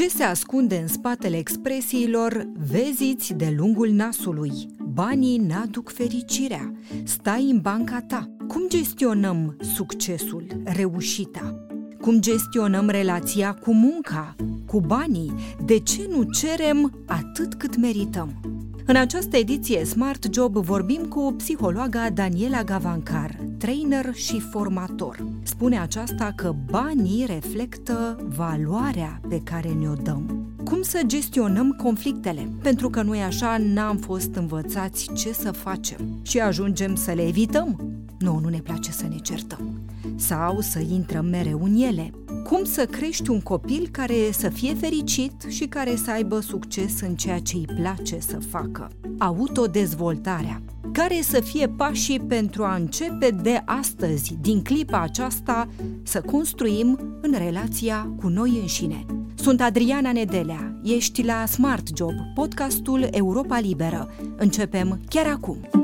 Ce se ascunde în spatele expresiilor veziți de lungul nasului? Banii n-aduc fericirea. Stai în banca ta. Cum gestionăm succesul, reușita? Cum gestionăm relația cu munca, cu banii? De ce nu cerem atât cât merităm? În această ediție Smart Job vorbim cu psihologa Daniela Gavancar, trainer și formator. Spune aceasta că banii reflectă valoarea pe care ne-o dăm. Cum să gestionăm conflictele? Pentru că noi așa n-am fost învățați ce să facem și ajungem să le evităm. Nu, nu ne place să ne certăm. Sau să intrăm mereu în ele. Cum să crești un copil care să fie fericit și care să aibă succes în ceea ce îi place să facă? Autodezvoltarea. Care să fie pașii pentru a începe de astăzi, din clipa aceasta, să construim în relația cu noi înșine? Sunt Adriana Nedelea, ești la Smart Job, podcastul Europa Liberă. Începem chiar acum!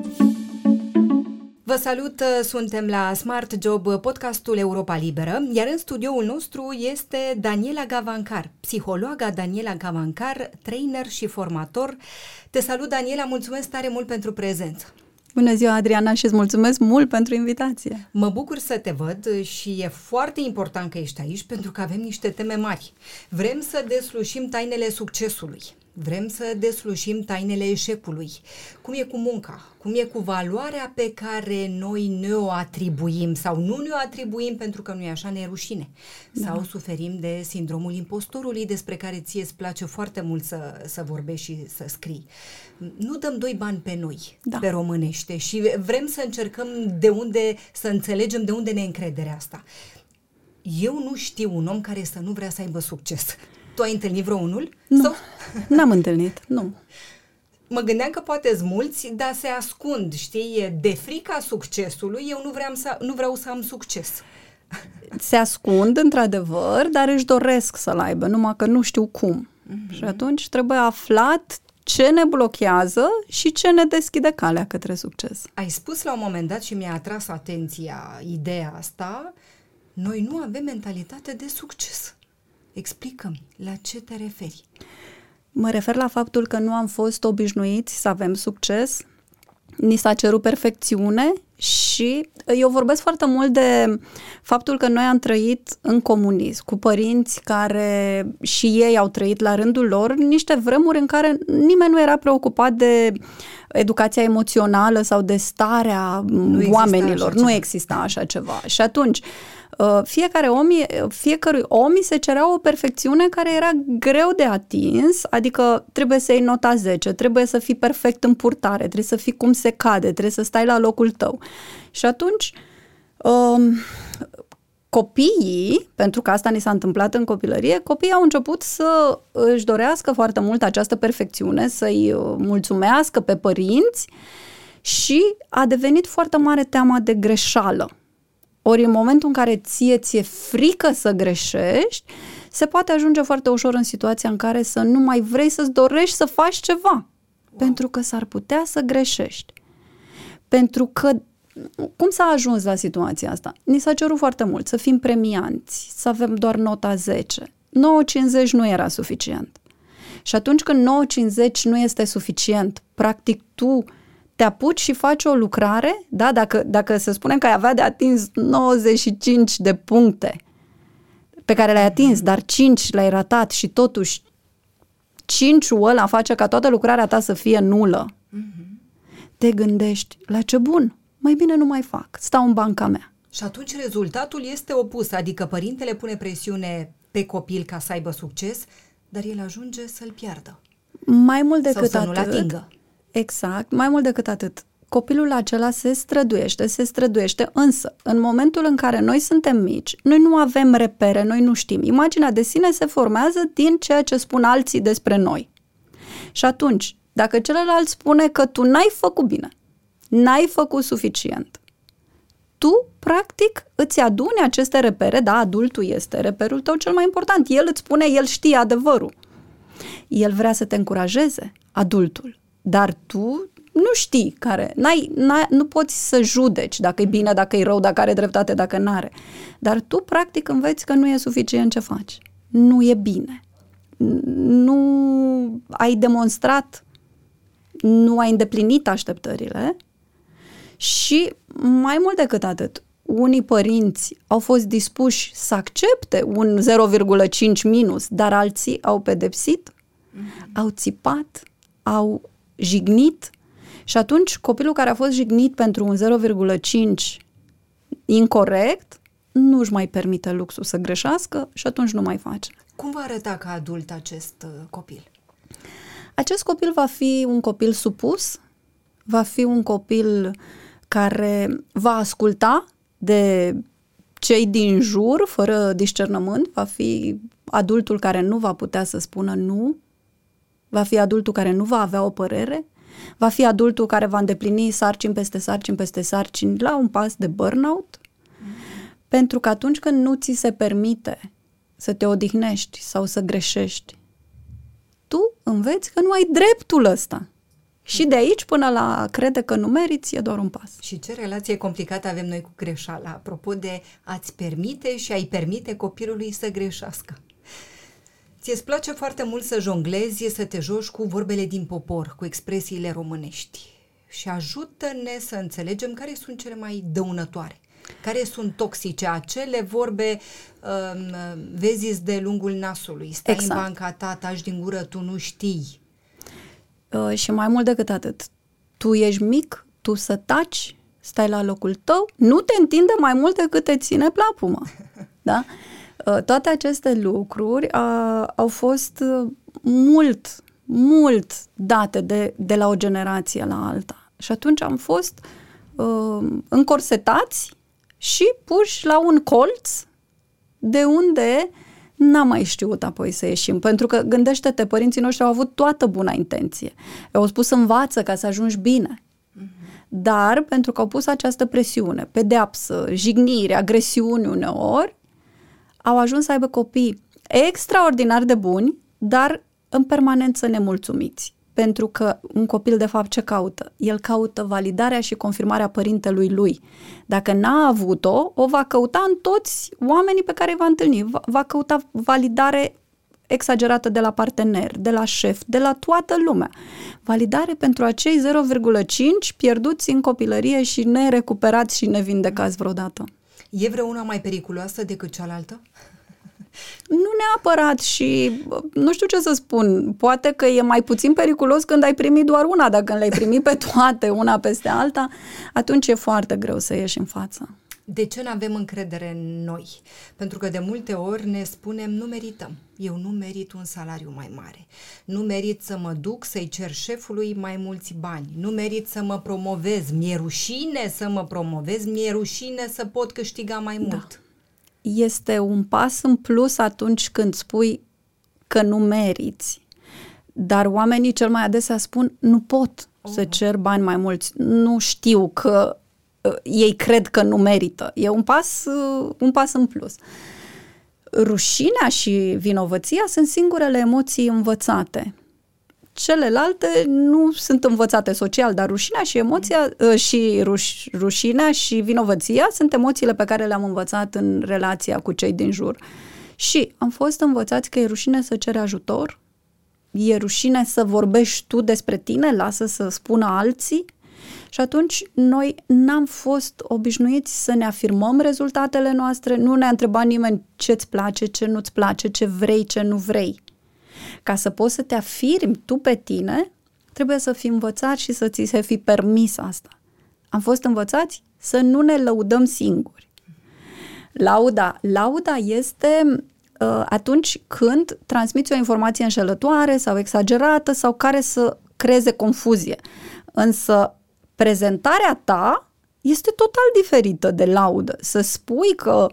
Vă salut, suntem la Smart Job, podcastul Europa Liberă, iar în studioul nostru este Daniela Gavancar, psihologa Daniela Gavancar, trainer și formator. Te salut, Daniela, mulțumesc tare mult pentru prezență. Bună ziua, Adriana, și îți mulțumesc mult pentru invitație. Mă bucur să te văd și e foarte important că ești aici pentru că avem niște teme mari. Vrem să deslușim tainele succesului. Vrem să deslușim tainele eșecului. Cum e cu munca? Cum e cu valoarea pe care noi ne o atribuim sau nu ne o atribuim pentru că nu e așa, ne rușine. Da. Sau suferim de sindromul impostorului despre care ție îți place foarte mult să, să vorbești și să scrii. Nu dăm doi bani pe noi, da. pe românește și vrem să încercăm de unde, să înțelegem de unde ne încrederea asta. Eu nu știu un om care să nu vrea să aibă succes. Tu ai întâlnit vreunul? Nu, sau? n-am întâlnit, nu. Mă gândeam că poate mulți, dar se ascund, știi, de frica succesului, eu nu vreau să, nu vreau să am succes. Se ascund, într-adevăr, dar își doresc să-l aibă, numai că nu știu cum. Mm-hmm. Și atunci trebuie aflat ce ne blochează și ce ne deschide calea către succes. Ai spus la un moment dat și mi-a atras atenția ideea asta, noi nu avem mentalitate de succes. Explică-mi, la ce te referi? Mă refer la faptul că nu am fost obișnuiți să avem succes, ni s-a cerut perfecțiune și eu vorbesc foarte mult de faptul că noi am trăit în comunism, cu părinți care și ei au trăit la rândul lor niște vremuri în care nimeni nu era preocupat de educația emoțională sau de starea nu oamenilor. Nu exista așa ceva. Și atunci, Uh, fiecare om, fiecărui om se cerea o perfecțiune care era greu de atins, adică trebuie să iei nota 10, trebuie să fii perfect în purtare, trebuie să fii cum se cade, trebuie să stai la locul tău. Și atunci, um, copiii, pentru că asta ni s-a întâmplat în copilărie, copiii au început să își dorească foarte mult această perfecțiune, să-i uh, mulțumească pe părinți și a devenit foarte mare teama de greșeală. Ori în momentul în care ție ți-e frică să greșești, se poate ajunge foarte ușor în situația în care să nu mai vrei să-ți dorești să faci ceva. Wow. Pentru că s-ar putea să greșești. Pentru că cum s-a ajuns la situația asta? Ni s-a cerut foarte mult să fim premianți, să avem doar nota 10. 9,50 nu era suficient. Și atunci când 9,50 nu este suficient, practic tu te apuci și faci o lucrare, da? dacă, dacă să spunem că ai avea de atins 95 de puncte pe care le-ai atins, dar 5 le-ai ratat și totuși 5-ul ăla face ca toată lucrarea ta să fie nulă, mm-hmm. te gândești, la ce bun, mai bine nu mai fac, stau în banca mea. Și atunci rezultatul este opus, adică părintele pune presiune pe copil ca să aibă succes, dar el ajunge să-l piardă. Mai mult decât Sau să atât, nu-l atingă. Exact, mai mult decât atât. Copilul acela se străduiește, se străduiește, însă, în momentul în care noi suntem mici, noi nu avem repere, noi nu știm. Imaginea de sine se formează din ceea ce spun alții despre noi. Și atunci, dacă celălalt spune că tu n-ai făcut bine, n-ai făcut suficient, tu, practic, îți aduni aceste repere, da, adultul este reperul tău cel mai important. El îți spune, el știe adevărul. El vrea să te încurajeze, adultul. Dar tu nu știi care, n-ai, n-ai, nu poți să judeci dacă e bine, dacă e rău, dacă are dreptate, dacă nu are. Dar tu practic înveți că nu e suficient ce faci. Nu e bine. nu ai demonstrat, nu ai îndeplinit așteptările și mai mult decât atât, unii părinți au fost dispuși să accepte un 0,5 minus, dar alții au pedepsit, mm-hmm. au țipat, au jignit și atunci copilul care a fost jignit pentru un 0,5 incorrect nu își mai permite luxul să greșească și atunci nu mai face. Cum va arăta ca adult acest uh, copil? Acest copil va fi un copil supus, va fi un copil care va asculta de cei din jur, fără discernământ, va fi adultul care nu va putea să spună nu, va fi adultul care nu va avea o părere, va fi adultul care va îndeplini sarcini peste sarcini peste sarcini la un pas de burnout, pentru că atunci când nu ți se permite să te odihnești sau să greșești, tu înveți că nu ai dreptul ăsta. Și de aici până la crede că nu meriți e doar un pas. Și ce relație complicată avem noi cu greșeala, apropo de a-ți permite și a-i permite copilului să greșească. Ți-e place foarte mult să jonglezi, să te joci cu vorbele din popor, cu expresiile românești. Și ajută-ne să înțelegem care sunt cele mai dăunătoare. Care sunt toxice? Acele vorbe um, vezi de lungul nasului, stai exact. în banca ta, taci din gură, tu nu știi. Uh, și mai mult decât atât, tu ești mic, tu să taci, stai la locul tău, nu te întinde mai mult decât te ține plapuma. Da? Uh, toate aceste lucruri uh, au fost uh, mult, mult date de, de la o generație la alta. Și atunci am fost uh, încorsetați și puși la un colț de unde n-am mai știut apoi să ieșim. Pentru că, gândește-te, părinții noștri au avut toată buna intenție. Au spus învață ca să ajungi bine. Mm-hmm. Dar, pentru că au pus această presiune, pedeapsă, jignire, agresiuni uneori, au ajuns să aibă copii extraordinar de buni, dar în permanență nemulțumiți. Pentru că un copil, de fapt, ce caută? El caută validarea și confirmarea părintelui lui. Dacă n-a avut-o, o va căuta în toți oamenii pe care îi va întâlni. Va, va căuta validare exagerată de la partener, de la șef, de la toată lumea. Validare pentru acei 0,5 pierduți în copilărie și nerecuperați și nevindecați vreodată. E vreuna mai periculoasă decât cealaltă? Nu neapărat și nu știu ce să spun. Poate că e mai puțin periculos când ai primit doar una, dacă le-ai primit pe toate, una peste alta, atunci e foarte greu să ieși în față. De ce nu avem încredere în noi? Pentru că de multe ori ne spunem nu merităm. Eu nu merit un salariu mai mare. Nu merit să mă duc să-i cer șefului mai mulți bani. Nu merit să mă promovez. Mi-e rușine să mă promovez. Mi-e rușine să pot câștiga mai da. mult. Da. Este un pas în plus atunci când spui că nu meriți. Dar oamenii cel mai adesea spun nu pot oh. să cer bani mai mulți. Nu știu că Uh, ei cred că nu merită. E un pas, uh, un pas în plus. Rușinea și vinovăția sunt singurele emoții învățate. Celelalte nu sunt învățate social, dar rușinea și emoția uh, și ruș, rușinea și vinovăția sunt emoțiile pe care le-am învățat în relația cu cei din jur. Și am fost învățați că e rușine să cere ajutor, e rușine să vorbești tu despre tine, lasă să spună alții, și atunci noi n-am fost obișnuiți să ne afirmăm rezultatele noastre, nu ne-a întrebat nimeni ce-ți place, ce nu-ți place, ce vrei, ce nu vrei. Ca să poți să te afirmi tu pe tine, trebuie să fii învățat și să ți se fi permis asta. Am fost învățați să nu ne lăudăm singuri. Lauda. Lauda este uh, atunci când transmiți o informație înșelătoare sau exagerată sau care să creeze confuzie. Însă prezentarea ta este total diferită de laudă. Să spui că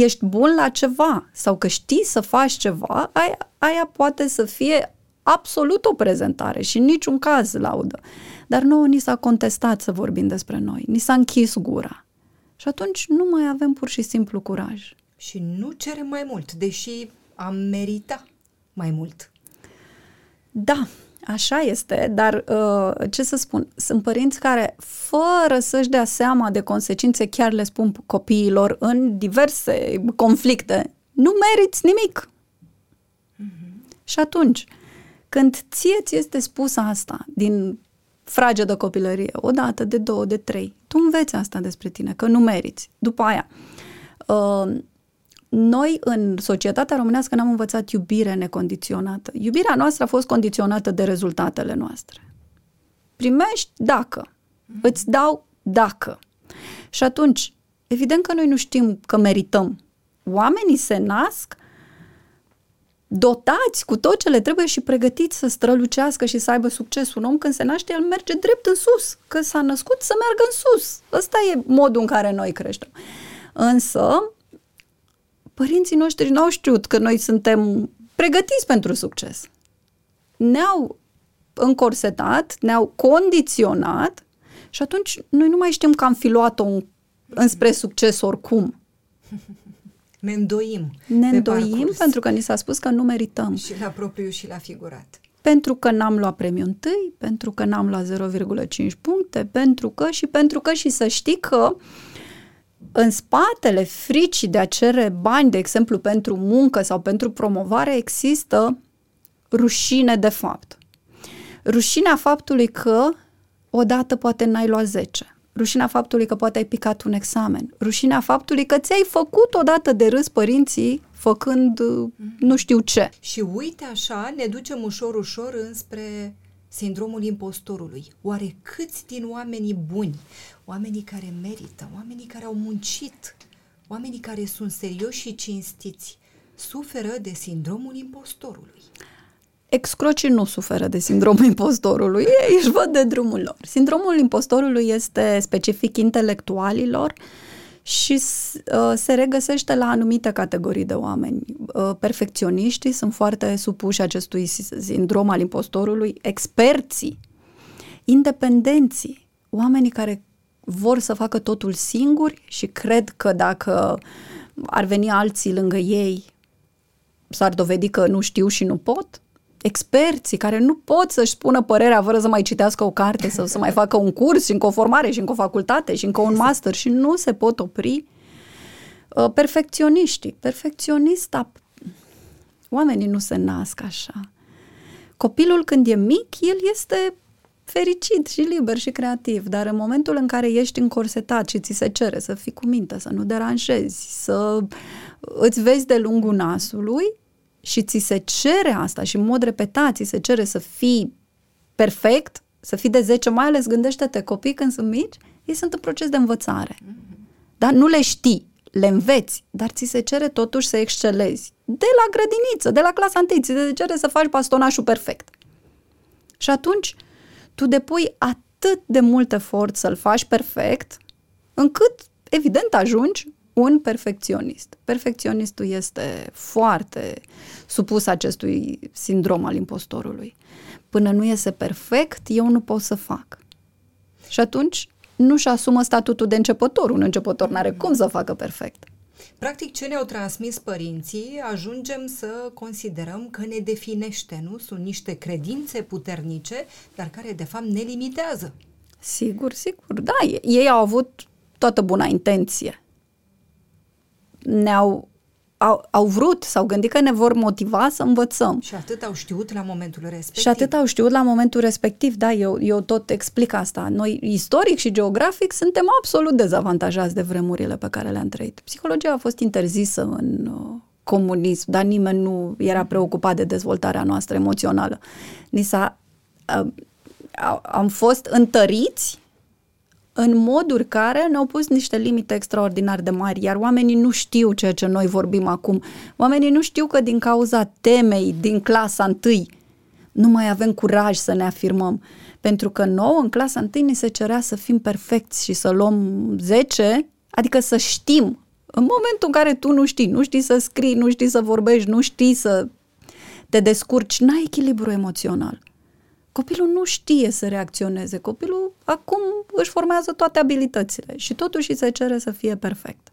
ești bun la ceva sau că știi să faci ceva, aia, aia poate să fie absolut o prezentare și în niciun caz laudă. Dar nouă ni s-a contestat să vorbim despre noi, ni s-a închis gura. Și atunci nu mai avem pur și simplu curaj. Și nu cerem mai mult, deși am merita mai mult. Da, Așa este, dar uh, ce să spun, sunt părinți care, fără să-și dea seama de consecințe, chiar le spun copiilor în diverse conflicte, nu meriți nimic. Mm-hmm. Și atunci, când ție ți este spus asta din frage de copilărie, o dată, de două, de trei, tu înveți asta despre tine, că nu meriți. După aia, uh, noi în societatea românească n-am învățat iubire necondiționată. Iubirea noastră a fost condiționată de rezultatele noastre. Primești dacă. Îți dau dacă. Și atunci, evident că noi nu știm că merităm. Oamenii se nasc dotați cu tot ce le trebuie și pregătiți să strălucească și să aibă succes. Un om când se naște, el merge drept în sus, că s-a născut să meargă în sus. Ăsta e modul în care noi creștem. Însă, părinții noștri n-au știut că noi suntem pregătiți pentru succes. Ne-au încorsetat, ne-au condiționat și atunci noi nu mai știm că am fi luat-o înspre succes oricum. Ne îndoim. Ne îndoim pentru că ni s-a spus că nu merităm. Și la propriu și la figurat. Pentru că n-am luat premiul întâi, pentru că n-am luat 0,5 puncte, pentru că și pentru că și să știi că în spatele fricii de a cere bani, de exemplu, pentru muncă sau pentru promovare, există rușine de fapt. Rușinea faptului că odată poate n-ai luat 10. Rușinea faptului că poate ai picat un examen. Rușinea faptului că ți-ai făcut odată de râs părinții făcând mm-hmm. nu știu ce. Și uite așa, ne ducem ușor, ușor înspre sindromul impostorului. Oare câți din oamenii buni, oamenii care merită, oamenii care au muncit, oamenii care sunt serioși și cinstiți, suferă de sindromul impostorului? excrocii nu suferă de sindromul impostorului, ei își văd de drumul lor. Sindromul impostorului este specific intelectualilor și uh, se regăsește la anumite categorii de oameni. Uh, perfecționiștii sunt foarte supuși acestui sindrom al impostorului, experții, independenții, oamenii care vor să facă totul singuri și cred că dacă ar veni alții lângă ei, s-ar dovedi că nu știu și nu pot, experții care nu pot să-și spună părerea fără să mai citească o carte sau să mai facă un curs și încă o formare și încă o facultate și încă un master și nu se pot opri. Uh, perfecționiștii. Perfecționista. Oamenii nu se nasc așa. Copilul când e mic, el este fericit și liber și creativ, dar în momentul în care ești încorsetat și ți se cere să fii cu minte, să nu deranjezi, să îți vezi de lungul nasului, și ți se cere asta și în mod repetat ți se cere să fii perfect, să fii de 10, mai ales gândește-te, copii când sunt mici, ei sunt în proces de învățare. Mm-hmm. Dar nu le știi, le înveți, dar ți se cere totuși să excelezi. De la grădiniță, de la clasa 1, ți se cere să faci bastonașul perfect. Și atunci tu depui atât de mult efort să-l faci perfect, încât, evident, ajungi un perfecționist. Perfecționistul este foarte supus acestui sindrom al impostorului. Până nu iese perfect, eu nu pot să fac. Și atunci nu-și asumă statutul de începător. Un începător nu are cum să facă perfect. Practic, ce ne-au transmis părinții, ajungem să considerăm că ne definește, nu? Sunt niște credințe puternice, dar care, de fapt, ne limitează. Sigur, sigur. Da, ei au avut toată buna intenție ne-au au, au vrut, s-au gândit că ne vor motiva să învățăm. Și atât au știut la momentul respectiv. Și atât au știut la momentul respectiv, da, eu, eu tot explic asta. Noi, istoric și geografic, suntem absolut dezavantajați de vremurile pe care le-am trăit. Psihologia a fost interzisă în uh, comunism, dar nimeni nu era preocupat de dezvoltarea noastră emoțională. Ni s-a, uh, am fost întăriți în moduri care ne-au pus niște limite extraordinar de mari, iar oamenii nu știu ceea ce noi vorbim acum. Oamenii nu știu că din cauza temei din clasa întâi nu mai avem curaj să ne afirmăm. Pentru că nouă, în clasa întâi, ni se cerea să fim perfecți și să luăm 10, adică să știm. În momentul în care tu nu știi, nu știi să scrii, nu știi să vorbești, nu știi să te descurci, n-ai echilibru emoțional. Copilul nu știe să reacționeze. Copilul acum își formează toate abilitățile și totuși îi se cere să fie perfect.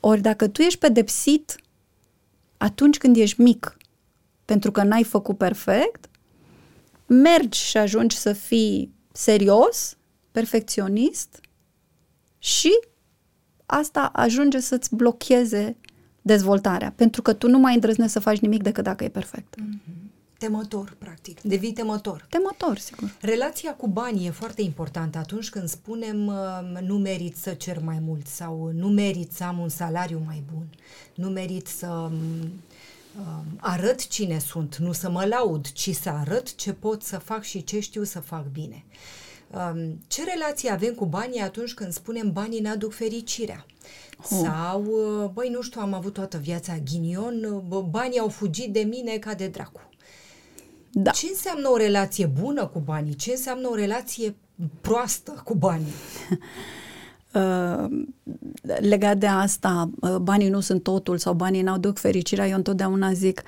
Ori dacă tu ești pedepsit atunci când ești mic, pentru că n-ai făcut perfect, mergi și ajungi să fii serios, perfecționist și asta ajunge să-ți blocheze dezvoltarea, pentru că tu nu mai îndrăznești să faci nimic decât dacă e perfect. Mm-hmm. Temător, practic. Devii temător. Temător, sigur. Relația cu banii e foarte importantă atunci când spunem uh, nu merit să cer mai mult sau nu merit să am un salariu mai bun, nu merit să um, uh, arăt cine sunt, nu să mă laud, ci să arăt ce pot să fac și ce știu să fac bine. Um, ce relație avem cu banii atunci când spunem banii ne aduc fericirea? Oh. Sau, uh, băi, nu știu, am avut toată viața ghinion, banii au fugit de mine ca de dracu. Da. Ce înseamnă o relație bună cu banii? Ce înseamnă o relație proastă cu banii? Uh, legat de asta, uh, banii nu sunt totul sau banii n-au duc fericirea, eu întotdeauna zic,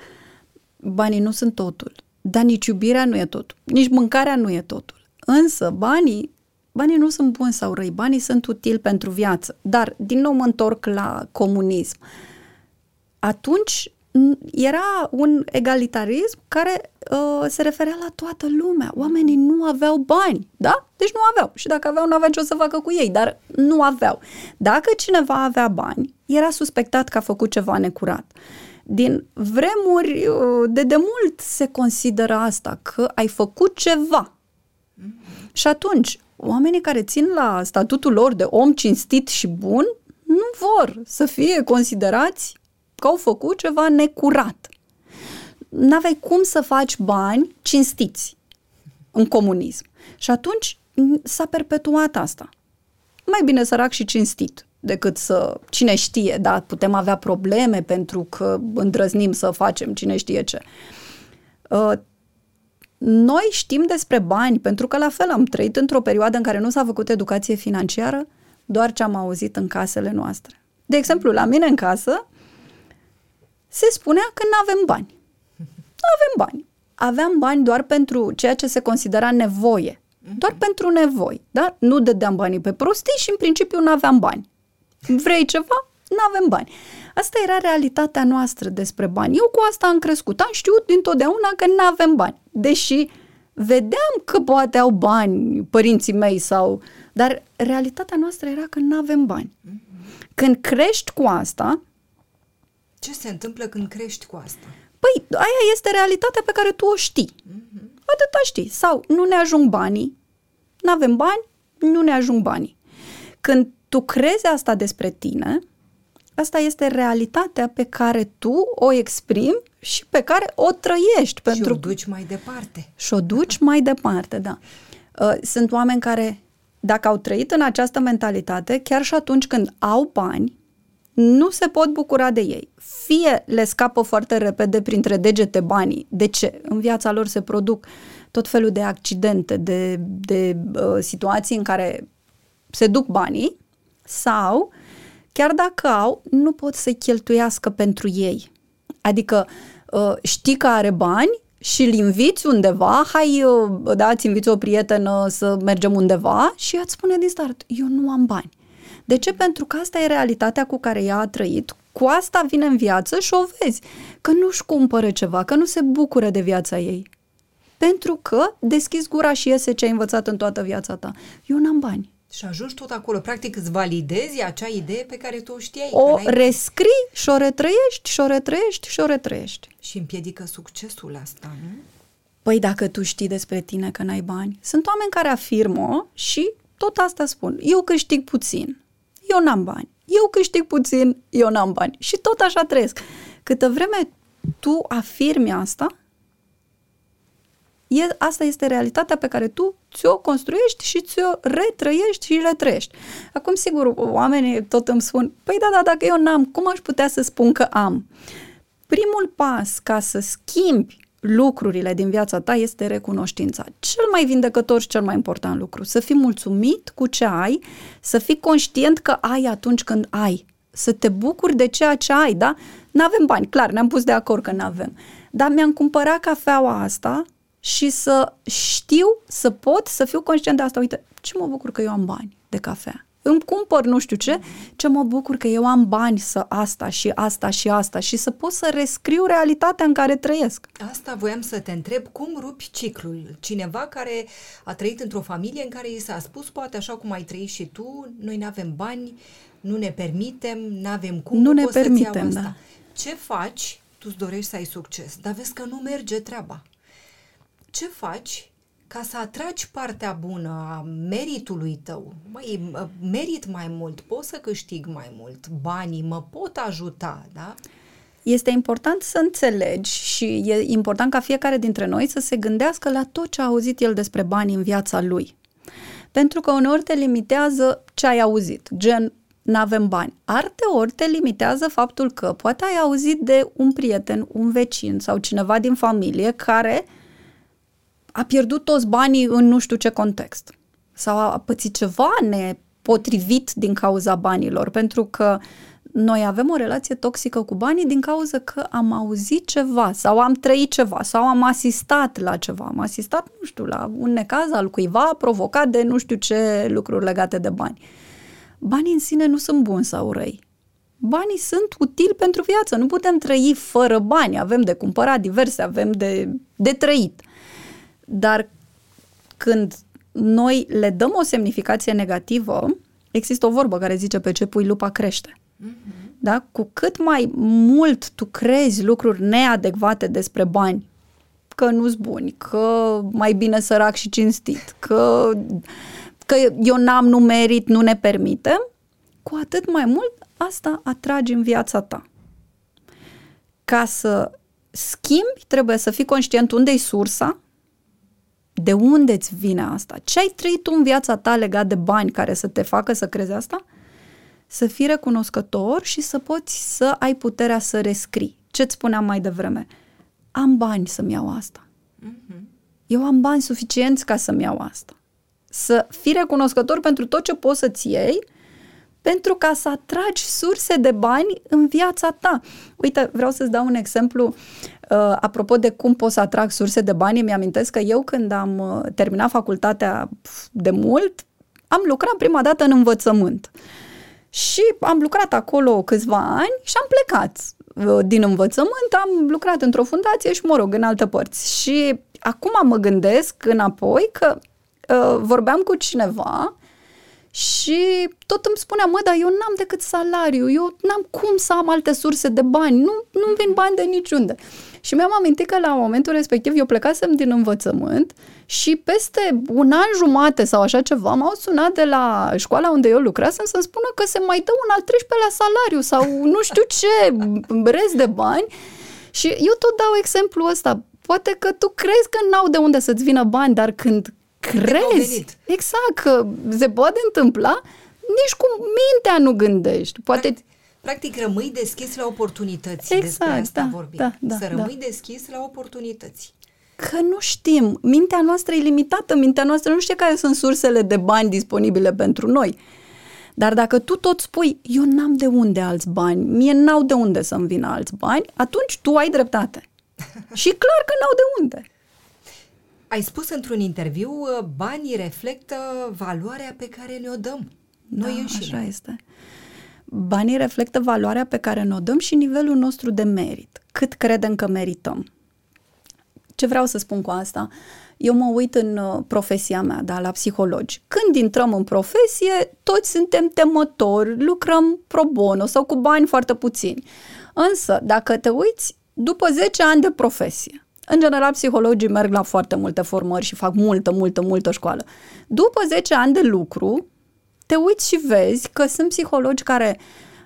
banii nu sunt totul, dar nici iubirea nu e totul, nici mâncarea nu e totul. Însă banii, banii nu sunt buni sau răi, banii sunt utili pentru viață. Dar, din nou mă întorc la comunism. Atunci era un egalitarism care uh, se referea la toată lumea. Oamenii nu aveau bani, da? Deci nu aveau. Și dacă aveau, nu aveau ce o să facă cu ei, dar nu aveau. Dacă cineva avea bani, era suspectat că a făcut ceva necurat. Din vremuri uh, de demult se consideră asta, că ai făcut ceva. Mm-hmm. Și atunci, oamenii care țin la statutul lor de om cinstit și bun, nu vor să fie considerați că au făcut ceva necurat. N-aveai cum să faci bani cinstiți în comunism. Și atunci s-a perpetuat asta. Mai bine sărac și cinstit decât să, cine știe, da, putem avea probleme pentru că îndrăznim să facem cine știe ce. Uh, noi știm despre bani, pentru că la fel am trăit într-o perioadă în care nu s-a făcut educație financiară, doar ce am auzit în casele noastre. De exemplu, la mine în casă, se spunea că nu avem bani. Nu avem bani. Aveam bani doar pentru ceea ce se considera nevoie. Doar pentru nevoi. Da? Nu dădeam banii pe prostii și în principiu nu aveam bani. Vrei ceva? Nu avem bani. Asta era realitatea noastră despre bani. Eu cu asta am crescut. Am știut dintotdeauna că nu avem bani. Deși vedeam că poate au bani părinții mei sau... Dar realitatea noastră era că nu avem bani. Când crești cu asta, ce se întâmplă când crești cu asta? Păi, aia este realitatea pe care tu o știi. Mm-hmm. Atâta știi. Sau nu ne ajung banii, nu avem bani, nu ne ajung banii. Când tu crezi asta despre tine, asta este realitatea pe care tu o exprimi și pe care o trăiești. Pentru... Și o duci mai departe. Și o duci mai departe, da. Uh, sunt oameni care, dacă au trăit în această mentalitate, chiar și atunci când au bani, nu se pot bucura de ei. Fie le scapă foarte repede printre degete banii. De ce? În viața lor se produc tot felul de accidente, de, de uh, situații în care se duc banii sau, chiar dacă au, nu pot să cheltuiască pentru ei. Adică uh, știi că are bani și îl inviți undeva, hai, uh, da, îți inviți o prietenă să mergem undeva și ea îți spune din start, eu nu am bani. De ce? Pentru că asta e realitatea cu care ea a trăit, cu asta vine în viață și o vezi, că nu-și cumpără ceva, că nu se bucură de viața ei. Pentru că deschizi gura și iese ce ai învățat în toată viața ta. Eu n-am bani. Și ajungi tot acolo. Practic îți validezi acea idee pe care tu o știai. O rescrii și o retrăiești și o retrăiești și o retrăiești. Și împiedică succesul asta, nu? Păi dacă tu știi despre tine că n-ai bani, sunt oameni care afirmă și tot asta spun. Eu câștig puțin eu n-am bani. Eu câștig puțin, eu n-am bani. Și tot așa trăiesc. Câtă vreme tu afirmi asta, e, asta este realitatea pe care tu ți-o construiești și ți-o retrăiești și retrăiești. Acum, sigur, oamenii tot îmi spun, păi da, da, dacă eu n-am, cum aș putea să spun că am? Primul pas ca să schimbi lucrurile din viața ta este recunoștința. Cel mai vindecător și cel mai important lucru. Să fii mulțumit cu ce ai, să fii conștient că ai atunci când ai. Să te bucuri de ceea ce ai, da? N-avem bani, clar, ne-am pus de acord că n-avem. Dar mi-am cumpărat cafeaua asta și să știu, să pot să fiu conștient de asta. Uite, ce mă bucur că eu am bani de cafea. Îmi cumpăr nu știu ce, ce mă bucur că eu am bani să asta și asta și asta și să pot să rescriu realitatea în care trăiesc. Asta voiam să te întreb, cum rupi ciclul? Cineva care a trăit într-o familie în care i s-a spus, poate așa cum ai trăit și tu, noi nu avem bani, nu ne permitem, nu avem cum, nu ne permitem, da. Ce faci? Tu îți dorești să ai succes, dar vezi că nu merge treaba. Ce faci ca să atragi partea bună a meritului tău, măi, merit mai mult, pot să câștig mai mult, banii mă pot ajuta, da? Este important să înțelegi și e important ca fiecare dintre noi să se gândească la tot ce a auzit el despre bani în viața lui. Pentru că uneori te limitează ce ai auzit, gen nu avem bani. Arteori te limitează faptul că poate ai auzit de un prieten, un vecin sau cineva din familie care uh, a pierdut toți banii în nu știu ce context sau a pățit ceva nepotrivit din cauza banilor, pentru că noi avem o relație toxică cu banii din cauza că am auzit ceva sau am trăit ceva sau am asistat la ceva. Am asistat, nu știu, la un necaz al cuiva provocat de nu știu ce lucruri legate de bani. Banii în sine nu sunt buni sau răi. Banii sunt utili pentru viață. Nu putem trăi fără bani. Avem de cumpărat diverse, avem de, de trăit. Uh, dar când noi le dăm o semnificație negativă, există o vorbă care zice pe ce pui lupa crește. Mm-hmm. Da? Cu cât mai mult tu crezi lucruri neadecvate despre bani, că nu-s buni, că mai bine sărac și cinstit, că, că eu n-am, nu merit, nu ne permitem, cu atât mai mult asta atragi în viața ta. Ca să schimbi, trebuie să fii conștient unde e sursa, de unde îți vine asta? Ce ai trăit tu în viața ta legat de bani care să te facă să crezi asta? Să fii recunoscător și să poți să ai puterea să rescrii. Ce-ți spuneam mai devreme? Am bani să-mi iau asta. Mm-hmm. Eu am bani suficienți ca să-mi iau asta. Să fii recunoscător pentru tot ce poți să-ți iei pentru ca să atragi surse de bani în viața ta. Uite, vreau să-ți dau un exemplu uh, apropo de cum pot să atrag surse de bani. Mi-amintesc că eu când am uh, terminat facultatea de mult, am lucrat prima dată în învățământ. Și am lucrat acolo câțiva ani și am plecat uh, din învățământ, am lucrat într-o fundație și, mă rog, în alte părți. Și acum mă gândesc înapoi că uh, vorbeam cu cineva și tot îmi spunea, mă, dar eu n-am decât salariu, eu n-am cum să am alte surse de bani, nu, nu vin bani de niciunde. Și mi-am amintit că la momentul respectiv eu plecasem din învățământ și peste un an jumate sau așa ceva m-au sunat de la școala unde eu lucrasem să-mi spună că se mai dă un al 13-lea salariu sau nu știu ce, rest de bani. Și eu tot dau exemplu ăsta. Poate că tu crezi că n-au de unde să-ți vină bani, dar când crezi. Exact, că se poate întâmpla, nici cu mintea nu gândești. Poate... Practic, practic rămâi deschis la oportunități. Exact, Despre asta da, vorbim. Da, da, Să rămâi da. deschis la oportunități. Că nu știm. Mintea noastră e limitată. Mintea noastră nu știe care sunt sursele de bani disponibile pentru noi. Dar dacă tu tot spui, eu n-am de unde alți bani, mie n-au de unde să-mi vină alți bani, atunci tu ai dreptate. Și clar că n-au de unde. Ai spus într-un interviu, uh, banii reflectă valoarea pe care ne-o dăm. Noi da, înșine. așa este. Banii reflectă valoarea pe care ne-o dăm și nivelul nostru de merit. Cât credem că merităm. Ce vreau să spun cu asta? Eu mă uit în uh, profesia mea, da, la psihologi. Când intrăm în profesie, toți suntem temători, lucrăm pro bono sau cu bani foarte puțini. Însă, dacă te uiți, după 10 ani de profesie, în general, psihologii merg la foarte multe formări și fac multă, multă, multă școală. După 10 ani de lucru, te uiți și vezi că sunt psihologi care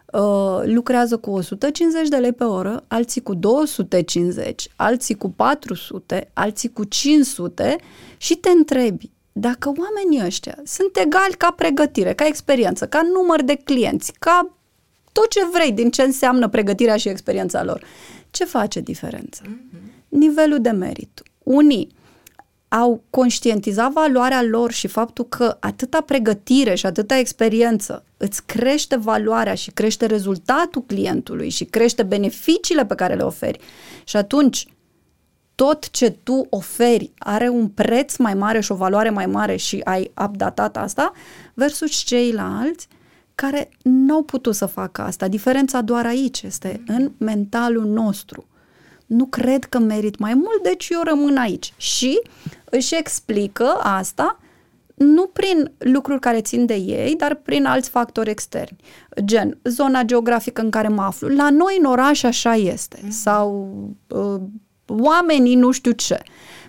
uh, lucrează cu 150 de lei pe oră, alții cu 250, alții cu 400, alții cu 500 și te întrebi dacă oamenii ăștia sunt egali ca pregătire, ca experiență, ca număr de clienți, ca tot ce vrei din ce înseamnă pregătirea și experiența lor, ce face diferență? Mm-hmm nivelul de merit. Unii au conștientizat valoarea lor și faptul că atâta pregătire și atâta experiență îți crește valoarea și crește rezultatul clientului și crește beneficiile pe care le oferi. Și atunci tot ce tu oferi are un preț mai mare și o valoare mai mare și ai updatat asta, versus ceilalți care nu au putut să facă asta. Diferența doar aici este în mentalul nostru. Nu cred că merit mai mult, deci eu rămân aici. Și își explică asta nu prin lucruri care țin de ei, dar prin alți factori externi. Gen, zona geografică în care mă aflu. La noi în oraș așa este. Mm. Sau uh, oamenii nu știu ce.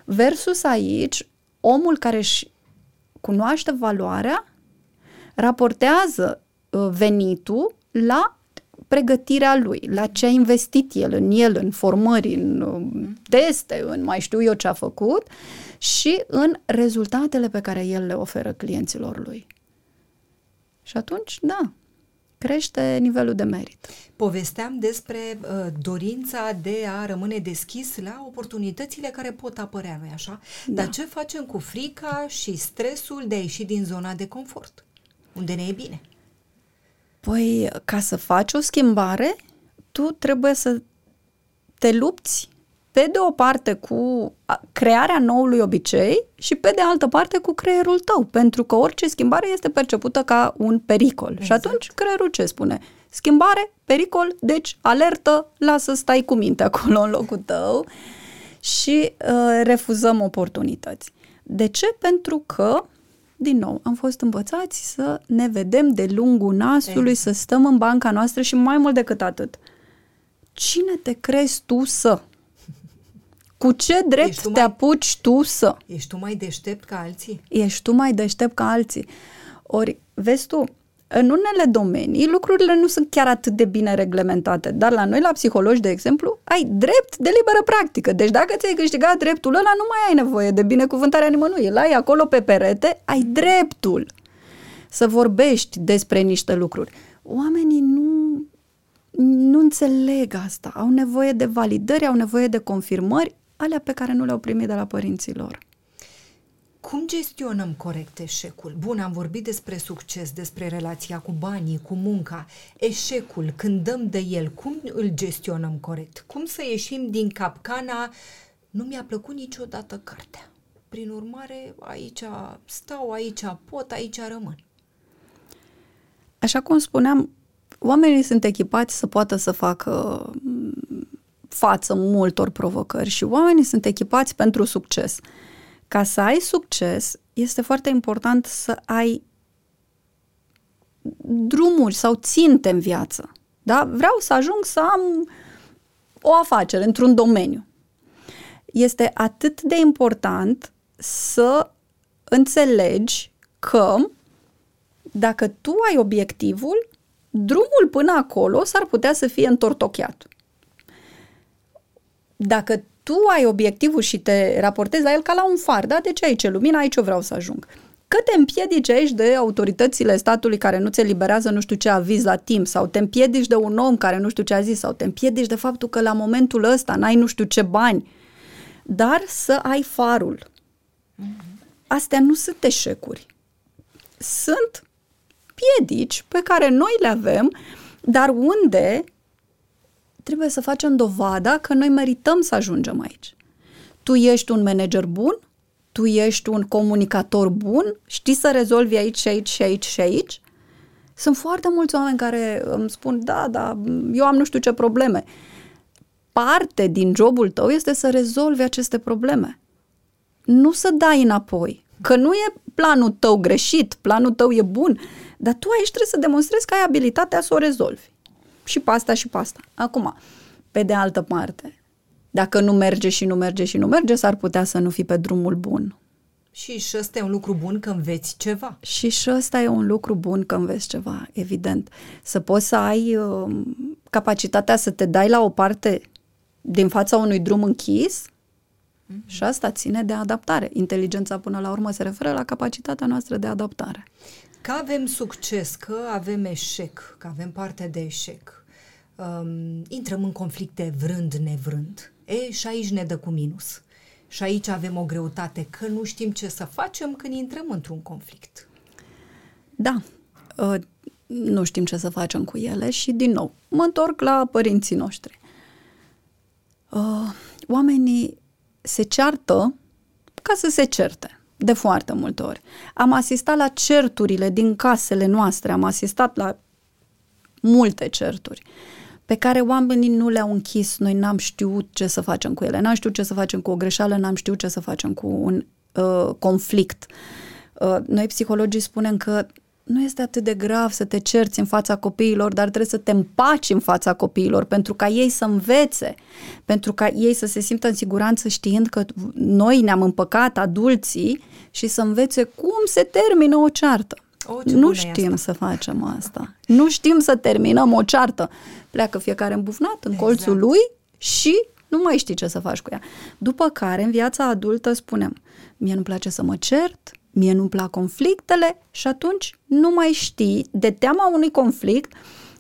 Versus aici, omul care își cunoaște valoarea, raportează uh, venitul la pregătirea lui, la ce a investit el în el, în formări, în uh, teste, în mai știu eu ce a făcut și în rezultatele pe care el le oferă clienților lui. Și atunci, da, crește nivelul de merit. Povesteam despre uh, dorința de a rămâne deschis la oportunitățile care pot apărea, nu-i așa? Da. Dar ce facem cu frica și stresul de a ieși din zona de confort, unde ne e bine? Păi, ca să faci o schimbare, tu trebuie să te lupți pe de o parte cu crearea noului obicei și pe de altă parte cu creierul tău, pentru că orice schimbare este percepută ca un pericol. Exact. Și atunci creierul ce spune? Schimbare, pericol, deci alertă, lasă stai cu minte acolo în locul tău și uh, refuzăm oportunități. De ce? Pentru că din nou, am fost învățați să ne vedem de lungul nasului, exact. să stăm în banca noastră și mai mult decât atât. Cine te crezi tu să? Cu ce drept te mai, apuci tu să? Ești tu mai deștept ca alții? Ești tu mai deștept ca alții. Ori, vezi tu, în unele domenii lucrurile nu sunt chiar atât de bine reglementate, dar la noi, la psihologi, de exemplu, ai drept de liberă practică. Deci dacă ți-ai câștigat dreptul ăla, nu mai ai nevoie de binecuvântarea nimănui. Îl ai acolo pe perete, ai dreptul să vorbești despre niște lucruri. Oamenii nu, nu înțeleg asta. Au nevoie de validări, au nevoie de confirmări, alea pe care nu le-au primit de la părinții lor. Cum gestionăm corect eșecul? Bun, am vorbit despre succes, despre relația cu banii, cu munca. Eșecul, când dăm de el, cum îl gestionăm corect? Cum să ieșim din capcana nu mi-a plăcut niciodată cartea. Prin urmare, aici stau, aici pot, aici rămân. Așa cum spuneam, oamenii sunt echipați să poată să facă față multor provocări și oamenii sunt echipați pentru succes. Ca să ai succes, este foarte important să ai drumuri sau ținte în viață. Da? Vreau să ajung să am o afacere într-un domeniu. Este atât de important să înțelegi că dacă tu ai obiectivul, drumul până acolo s-ar putea să fie întortocheat. Dacă tu ai obiectivul și te raportezi la el ca la un far, da? Deci aici e lumina, aici eu vreau să ajung. Că te împiedici aici de autoritățile statului care nu ți eliberează nu știu ce aviz la timp sau te împiedici de un om care nu știu ce a zis sau te împiedici de faptul că la momentul ăsta n-ai nu știu ce bani, dar să ai farul. Astea nu sunt eșecuri. Sunt piedici pe care noi le avem, dar unde trebuie să facem dovada că noi merităm să ajungem aici. Tu ești un manager bun, tu ești un comunicator bun, știi să rezolvi aici și aici și aici și aici. Sunt foarte mulți oameni care îmi spun, da, da, eu am nu știu ce probleme. Parte din jobul tău este să rezolvi aceste probleme. Nu să dai înapoi. Că nu e planul tău greșit, planul tău e bun, dar tu aici trebuie să demonstrezi că ai abilitatea să o rezolvi și pasta și pasta. Acum, pe de altă parte, dacă nu merge și nu merge și nu merge, s-ar putea să nu fi pe drumul bun. Și și ăsta e un lucru bun că înveți ceva. Și și ăsta e un lucru bun că înveți ceva, evident. Să poți să ai uh, capacitatea să te dai la o parte din fața unui drum închis mm-hmm. și asta ține de adaptare. Inteligența până la urmă se referă la capacitatea noastră de adaptare. Că avem succes, că avem eșec, că avem parte de eșec, um, intrăm în conflicte vrând, nevrând. E, și aici ne dă cu minus. Și aici avem o greutate, că nu știm ce să facem când intrăm într-un conflict. Da, uh, nu știm ce să facem cu ele și, din nou, mă întorc la părinții noștri. Uh, oamenii se ceartă ca să se certe, de foarte multe ori. Am asistat la certurile din casele noastre, am asistat la multe certuri pe care oamenii nu le-au închis, noi n-am știut ce să facem cu ele, n-am știut ce să facem cu o greșeală, n-am știut ce să facem cu un uh, conflict. Uh, noi psihologii spunem că nu este atât de grav să te cerți în fața copiilor, dar trebuie să te împaci în fața copiilor pentru ca ei să învețe, pentru ca ei să se simtă în siguranță știind că noi ne-am împăcat, adulții, și să învețe cum se termină o ceartă. O, nu știm să facem asta. Nu știm să terminăm o ceartă. Pleacă fiecare îmbufnat în exact. colțul lui și nu mai știi ce să faci cu ea. După care, în viața adultă, spunem, mie nu place să mă cert, mie nu-mi plac conflictele și atunci nu mai știi, de teama unui conflict,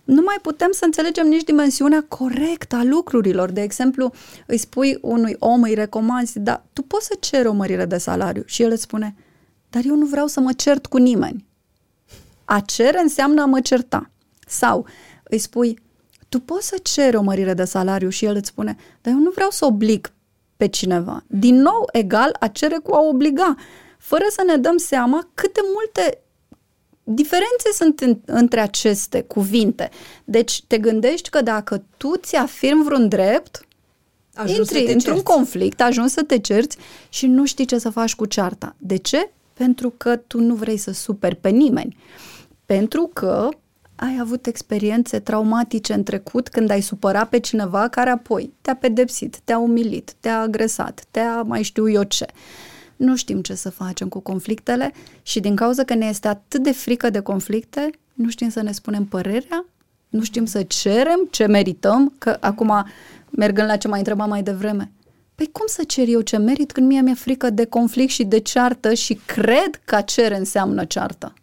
nu mai putem să înțelegem nici dimensiunea corectă a lucrurilor. De exemplu, îi spui unui om, îi recomanzi, dar tu poți să ceri o mărire de salariu și el îți spune, dar eu nu vreau să mă cert cu nimeni. A cere înseamnă a mă certa. Sau îi spui, tu poți să ceri o mărire de salariu și el îți spune, dar eu nu vreau să oblig pe cineva. Din nou, egal a cere cu a obliga fără să ne dăm seama cât de multe diferențe sunt în, între aceste cuvinte. Deci te gândești că dacă tu ți afirmi vreun drept, ajuns intri într-un cerți. conflict, ajungi să te cerți și nu știi ce să faci cu cearta. De ce? Pentru că tu nu vrei să superi pe nimeni. Pentru că ai avut experiențe traumatice în trecut când ai supărat pe cineva care apoi te-a pedepsit, te-a umilit, te-a agresat, te-a mai știu eu ce nu știm ce să facem cu conflictele și din cauza că ne este atât de frică de conflicte, nu știm să ne spunem părerea, nu știm să cerem ce merităm, că acum, mergând la ce mai întreba mai devreme, Păi cum să cer eu ce merit când mie mi-e frică de conflict și de ceartă și cred că a cere înseamnă ceartă?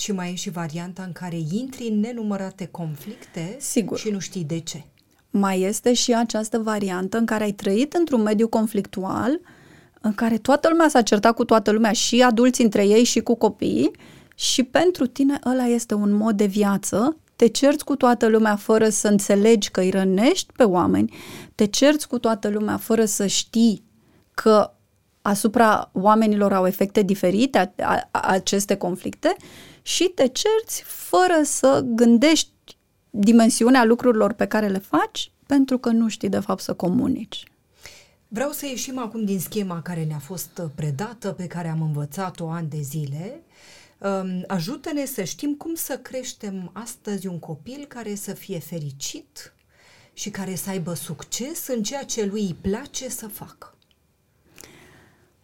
Și mai e și varianta în care intri în nenumărate conflicte Sigur. și nu știi de ce. Mai este și această variantă în care ai trăit într-un mediu conflictual în care toată lumea s-a certat cu toată lumea, și adulți între ei și cu copiii, și pentru tine ăla este un mod de viață, te cerți cu toată lumea fără să înțelegi că îi rănești pe oameni, te cerți cu toată lumea fără să știi că asupra oamenilor au efecte diferite a, a, aceste conflicte și te cerți fără să gândești dimensiunea lucrurilor pe care le faci pentru că nu știi de fapt să comunici. Vreau să ieșim acum din schema care ne-a fost predată, pe care am învățat-o ani de zile. Um, ajută-ne să știm cum să creștem astăzi un copil care să fie fericit și care să aibă succes în ceea ce lui îi place să facă.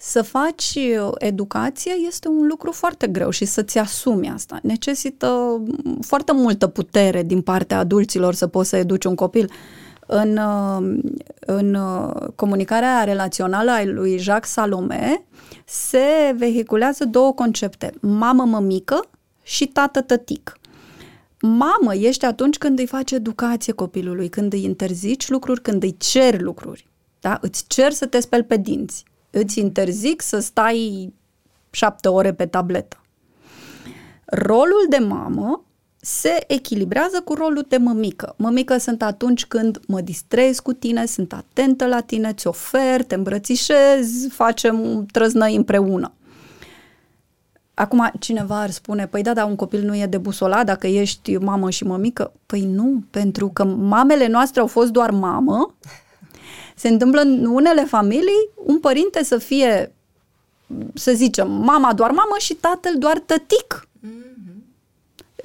Să faci educație este un lucru foarte greu și să-ți asumi asta. Necesită foarte multă putere din partea adulților să poți să educi un copil. Uh, în, uh, în uh, comunicarea relațională a lui Jacques Salome se vehiculează două concepte, mamă-mămică și tată-tătic. Mamă ești atunci când îi faci educație copilului, când îi interzici lucruri, când îi ceri lucruri. Da? Îți cer să te speli pe dinți. Îți interzic să stai șapte ore pe tabletă. Rolul de mamă se echilibrează cu rolul de mămică. Mămică sunt atunci când mă distrez cu tine, sunt atentă la tine, ți ofer, te îmbrățișez, facem trăznăi împreună. Acum, cineva ar spune, păi da, dar un copil nu e de busola dacă ești mamă și mămică. Păi nu, pentru că mamele noastre au fost doar mamă. Se întâmplă în unele familii un părinte să fie, să zicem, mama doar mamă și tatăl doar tătic. Mm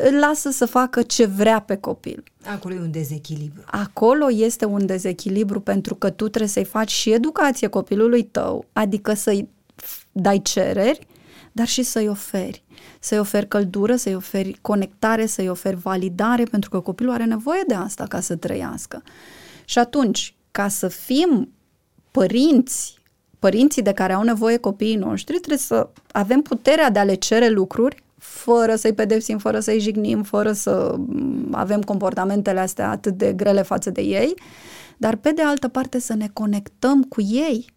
îl lasă să facă ce vrea pe copil. Acolo e un dezechilibru. Acolo este un dezechilibru pentru că tu trebuie să-i faci și educație copilului tău, adică să-i dai cereri, dar și să-i oferi. Să-i oferi căldură, să-i oferi conectare, să-i oferi validare, pentru că copilul are nevoie de asta ca să trăiască. Și atunci, ca să fim părinți, părinții de care au nevoie copiii noștri, trebuie să avem puterea de a le cere lucruri fără să-i pedepsim, fără să-i jignim, fără să mm, avem comportamentele astea atât de grele față de ei, dar pe de altă parte să ne conectăm cu ei.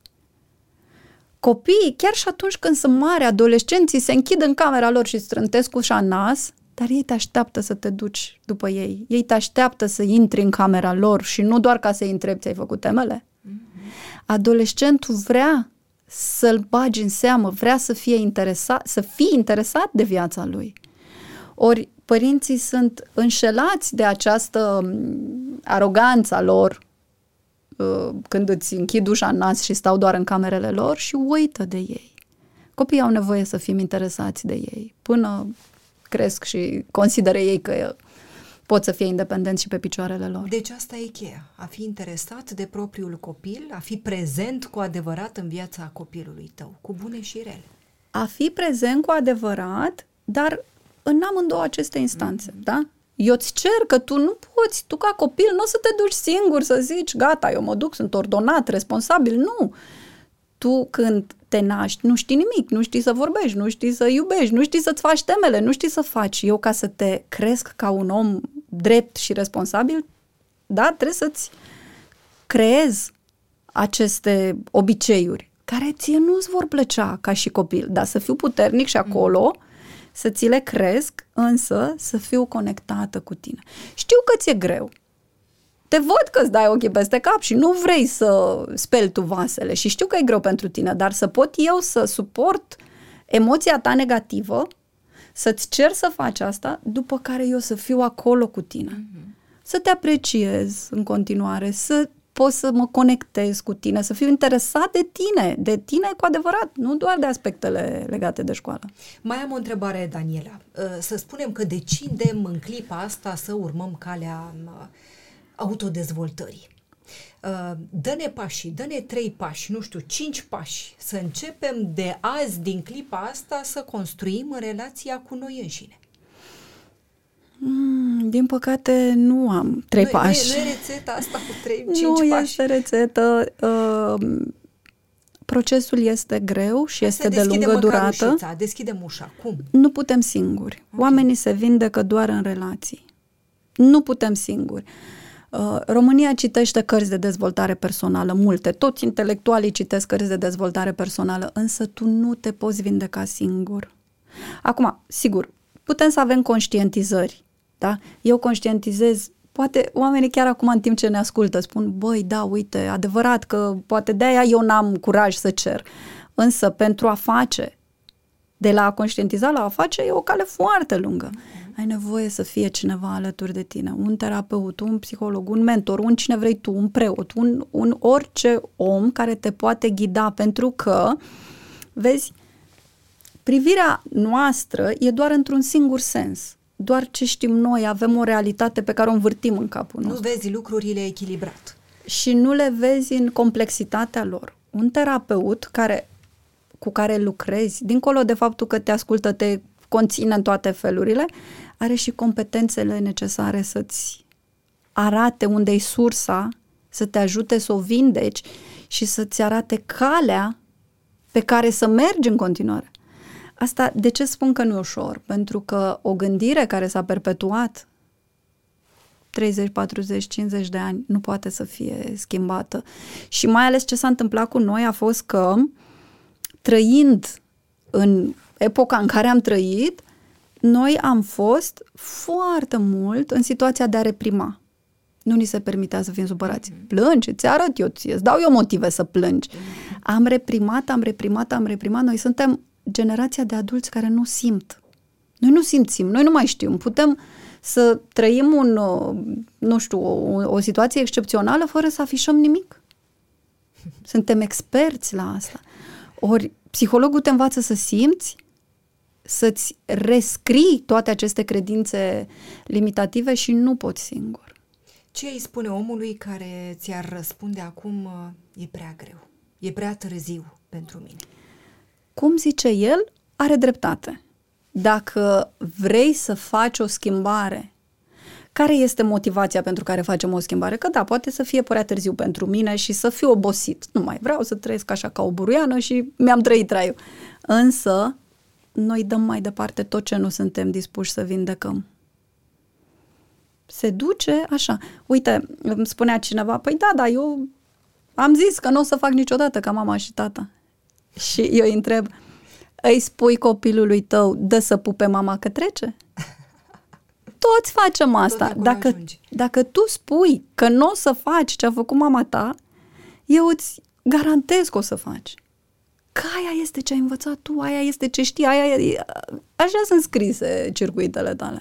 Copiii, chiar și atunci când sunt mari, adolescenții se închid în camera lor și strântesc ușa nas, dar ei te așteaptă să te duci după ei. Ei te așteaptă să intri în camera lor și nu doar ca să-i întrebi ți-ai făcut temele. Adolescentul vrea să-l bagi în seamă, vrea să fie interesat, să fie interesat de viața lui. Ori părinții sunt înșelați de această mm, aroganța lor uh, când îți închid ușa în nas și stau doar în camerele lor și uită de ei. Copiii au nevoie să fim interesați de ei până cresc și consideră ei că pot să fie independenți și pe picioarele lor. Deci asta e cheia, a fi interesat de propriul copil, a fi prezent cu adevărat în viața copilului tău, cu bune și rele. A fi prezent cu adevărat, dar în amândouă aceste instanțe, mm-hmm. da? Eu îți cer că tu nu poți, tu ca copil nu o să te duci singur să zici, gata, eu mă duc, sunt ordonat, responsabil, nu. Tu când te naști, nu știi nimic, nu știi să vorbești, nu știi să iubești, nu știi să-ți faci temele, nu știi să faci. Eu ca să te cresc ca un om drept și responsabil, da, trebuie să-ți creezi aceste obiceiuri care ție nu-ți vor plăcea ca și copil, dar să fiu puternic și acolo, mm. să ți le cresc, însă să fiu conectată cu tine. Știu că ți-e greu, te văd că îți dai ochii peste cap și nu vrei să speli tu vasele și știu că e greu pentru tine, dar să pot eu să suport emoția ta negativă, să-ți cer să faci asta, după care eu să fiu acolo cu tine. Mm-hmm. Să te apreciez în continuare, să pot să mă conectez cu tine, să fiu interesat de tine, de tine cu adevărat, nu doar de aspectele legate de școală. Mai am o întrebare, Daniela. Să spunem că decidem în clipa asta să urmăm calea autodezvoltării. Uh, dă-ne pași, dă-ne trei pași, nu știu, cinci pași, să începem de azi, din clipa asta, să construim relația cu noi înșine. Mm, din păcate nu am trei nu, pași. Nu e, nu e rețeta asta cu trei, cinci nu pași. Nu este rețetă. Uh, procesul este greu și este de lungă durată. Ușița, deschidem ușa. Cum? Nu putem singuri. Okay. Oamenii se vindecă doar în relații. Nu putem singuri. Uh, Uh, România citește cărți de dezvoltare personală, multe. Toți intelectualii citesc cărți de dezvoltare personală, însă tu nu te poți vindeca singur. Acum, sigur, putem să avem conștientizări, da? Eu conștientizez poate oamenii chiar acum în timp ce ne ascultă spun, băi, da, uite, adevărat că poate de-aia eu n-am curaj să cer. Însă pentru a face, de la a conștientiza la a face, e o cale foarte lungă ai nevoie să fie cineva alături de tine, un terapeut, un psiholog, un mentor, un cine vrei tu, un preot, un, un orice om care te poate ghida, pentru că, vezi, privirea noastră e doar într-un singur sens. Doar ce știm noi, avem o realitate pe care o învârtim în capul nostru. Nu vezi lucrurile echilibrat. Și nu le vezi în complexitatea lor. Un terapeut care cu care lucrezi, dincolo de faptul că te ascultă, te conține în toate felurile, are și competențele necesare să-ți arate unde e sursa, să te ajute să o vindeci și să-ți arate calea pe care să mergi în continuare. Asta, de ce spun că nu e ușor? Pentru că o gândire care s-a perpetuat 30, 40, 50 de ani nu poate să fie schimbată. Și mai ales ce s-a întâmplat cu noi a fost că trăind în epoca în care am trăit, noi am fost foarte mult în situația de a reprima. Nu ni se permitea să fim supărați. Mm-hmm. Plângi, îți arăt eu, îți dau eu motive să plângi. Mm-hmm. Am reprimat, am reprimat, am reprimat. Noi suntem generația de adulți care nu simt. Noi nu simțim, noi nu mai știm. Putem să trăim un, nu știu, o, o situație excepțională fără să afișăm nimic. Suntem experți la asta. Ori psihologul te învață să simți, să-ți rescrii toate aceste credințe limitative și nu poți singur. Ce îi spune omului care ți-ar răspunde acum e prea greu, e prea târziu pentru mine? Cum zice el, are dreptate. Dacă vrei să faci o schimbare, care este motivația pentru care facem o schimbare? Că da, poate să fie prea târziu pentru mine și să fiu obosit. Nu mai vreau să trăiesc așa ca o buruiană și mi-am trăit traiul. Însă, noi dăm mai departe tot ce nu suntem dispuși să vindecăm. Se duce așa. Uite, îmi spunea cineva, păi da, da, eu am zis că nu o să fac niciodată ca mama și tata. Și eu îi întreb, îi spui copilului tău, dă să pupe mama că trece? Toți facem asta. Tot dacă, dacă tu spui că nu o să faci ce a făcut mama ta, eu îți garantez că o să faci. Că aia este ce ai învățat tu, aia este ce știi, aia e... Așa sunt scrise circuitele tale.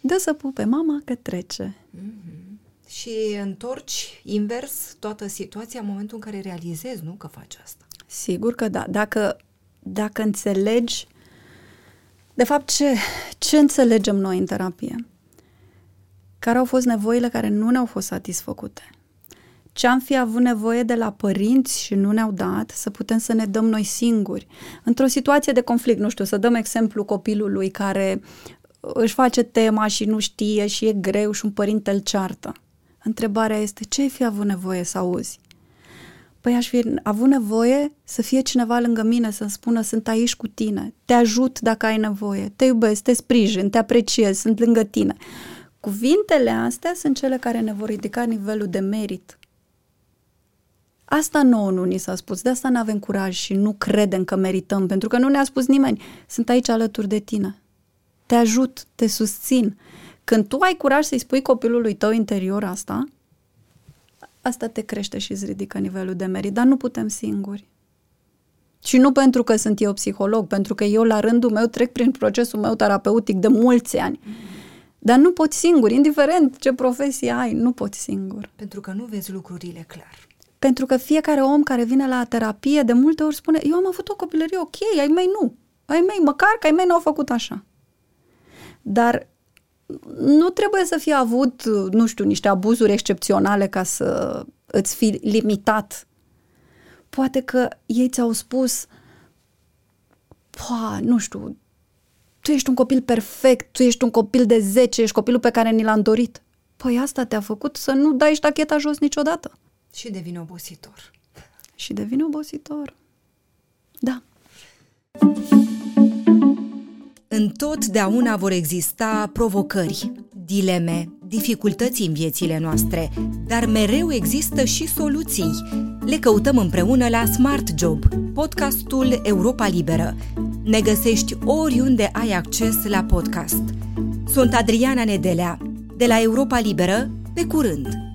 Dă să pupe mama că trece. Mm-hmm. Și întorci invers toată situația în momentul în care realizezi, nu, că faci asta. Sigur că da. Dacă, dacă înțelegi... De fapt, ce, ce înțelegem noi în terapie? Care au fost nevoile care nu ne-au fost satisfăcute? Ce am fi avut nevoie de la părinți și nu ne-au dat, să putem să ne dăm noi singuri. Într-o situație de conflict, nu știu, să dăm exemplu copilului care își face tema și nu știe și e greu și un părinte îl ceartă. Întrebarea este, ce ai fi avut nevoie să auzi? Păi aș fi avut nevoie să fie cineva lângă mine, să-mi spună sunt aici cu tine, te ajut dacă ai nevoie, te iubesc, te sprijin, te apreciez, sunt lângă tine. Cuvintele astea sunt cele care ne vor ridica nivelul de merit Asta nouă nu ni s-a spus, de asta nu avem curaj și nu credem că merităm, pentru că nu ne-a spus nimeni, sunt aici alături de tine. Te ajut, te susțin. Când tu ai curaj să-i spui copilului tău interior asta, asta te crește și îți ridică nivelul de merit, dar nu putem singuri. Și nu pentru că sunt eu psiholog, pentru că eu la rândul meu trec prin procesul meu terapeutic de mulți ani. Dar nu poți singur, indiferent ce profesie ai, nu poți singur. Pentru că nu vezi lucrurile clar. Pentru că fiecare om care vine la terapie de multe ori spune eu am avut o copilărie ok, ai mei nu. Ai mei, măcar că ai mei nu au făcut așa. Dar nu trebuie să fie avut, nu știu, niște abuzuri excepționale ca să îți fi limitat. Poate că ei ți-au spus, pa, nu știu, tu ești un copil perfect, tu ești un copil de 10, ești copilul pe care ni l-am dorit. Păi asta te-a făcut să nu dai ștacheta jos niciodată. Și devine obositor. Și devine obositor. Da. Întotdeauna vor exista provocări, dileme, dificultăți în viețile noastre, dar mereu există și soluții. Le căutăm împreună la Smart Job, podcastul Europa Liberă. Ne găsești oriunde ai acces la podcast. Sunt Adriana Nedelea, de la Europa Liberă, pe curând!